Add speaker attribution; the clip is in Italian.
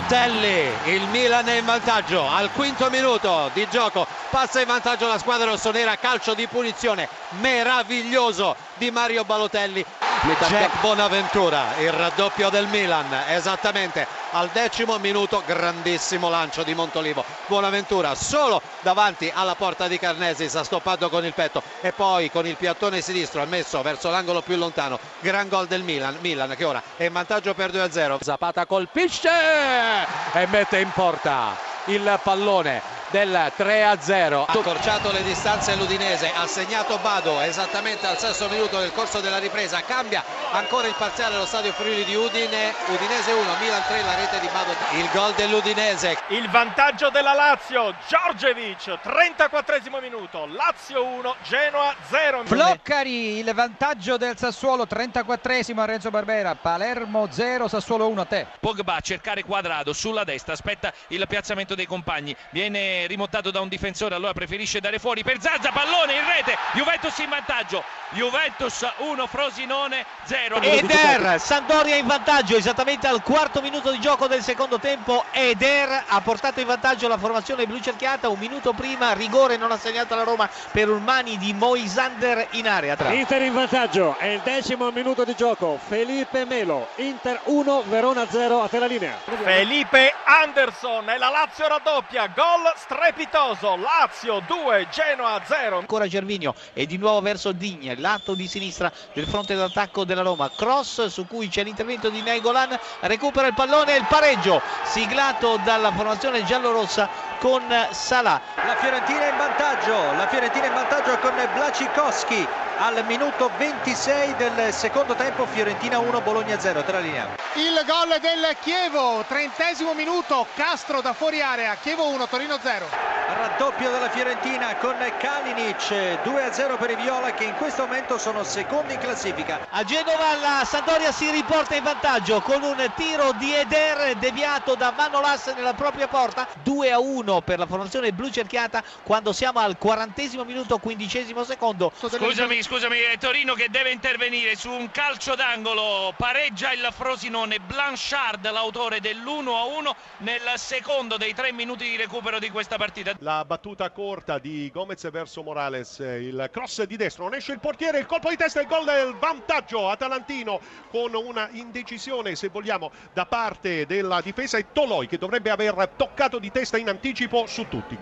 Speaker 1: Balotelli, il Milan è in vantaggio al quinto minuto di gioco, passa in vantaggio la squadra rossonera, calcio di punizione meraviglioso di Mario Balotelli. Jack Bonaventura, il raddoppio del Milan, esattamente al decimo minuto, grandissimo lancio di Montolivo. Bonaventura solo davanti alla porta di Carnesi, sta stoppato con il petto e poi con il piattone sinistro ha messo verso l'angolo più lontano. Gran gol del Milan, Milan che ora è in vantaggio per 2-0. Zapata colpisce e mette in porta il pallone del 3 a 0 ha accorciato le distanze l'Udinese ha segnato Bado esattamente al sesto minuto nel corso della ripresa. Cambia ancora il parziale allo stadio Friuli di Udine. Udinese 1 Milan 3 la rete di Bado il gol dell'Udinese.
Speaker 2: Il vantaggio della Lazio Giorgevic 34 minuto Lazio 1 Genoa 0
Speaker 3: Floccari il vantaggio del Sassuolo 34 a Renzo Barbera Palermo 0 Sassuolo 1 a te.
Speaker 4: Pogba a cercare quadrado sulla destra aspetta il piazzamento dei compagni viene rimontato da un difensore, allora preferisce dare fuori per Zazza, pallone in rete, Juventus in vantaggio, Juventus 1, Frosinone 0.
Speaker 1: Eder, Sandoria in vantaggio esattamente al quarto minuto di gioco del secondo tempo, Eder ha portato in vantaggio la formazione blu cerchiata, un minuto prima rigore non assegnato alla Roma per un mani di Moisander in area. Tra.
Speaker 5: Inter in vantaggio, è il decimo minuto di gioco, Felipe Melo, Inter 1, Verona 0 a te la linea.
Speaker 2: Felipe Anderson e la Lazio raddoppia, gol strepitoso, Lazio 2, Genoa 0.
Speaker 1: Ancora Gervinio e di nuovo verso Digna, lato di sinistra del fronte d'attacco della Roma, cross su cui c'è l'intervento di Negolan, recupera il pallone e il pareggio, siglato dalla formazione giallorossa con Salah.
Speaker 6: La Fiorentina in vantaggio, la Fiorentina in vantaggio con Blacikowski al minuto 26 del secondo tempo, Fiorentina 1, Bologna 0, tra linea.
Speaker 7: Il gol del Chievo, trentesimo minuto, Castro da fuori area, Chievo 1, Torino 0.
Speaker 6: Raddoppio della Fiorentina con Kalinic, 2-0 per i Viola che in questo momento sono secondi in classifica.
Speaker 1: A Genova la Sandoria si riporta in vantaggio con un tiro di Eder deviato da Manolas nella propria porta, 2-1 per la formazione blu cerchiata quando siamo al quarantesimo minuto, quindicesimo secondo.
Speaker 4: Scusami, scusami, è Torino che deve intervenire su un calcio d'angolo, pareggia il Frosinone, Blanchard l'autore dell'1-1 nel secondo dei tre minuti di recupero di questa partita.
Speaker 8: La battuta corta di Gomez verso Morales, il cross di destro, non esce il portiere, il colpo di testa, il gol del vantaggio atalantino con una indecisione se vogliamo da parte della difesa e Toloi che dovrebbe aver toccato di testa in anticipo su tutti.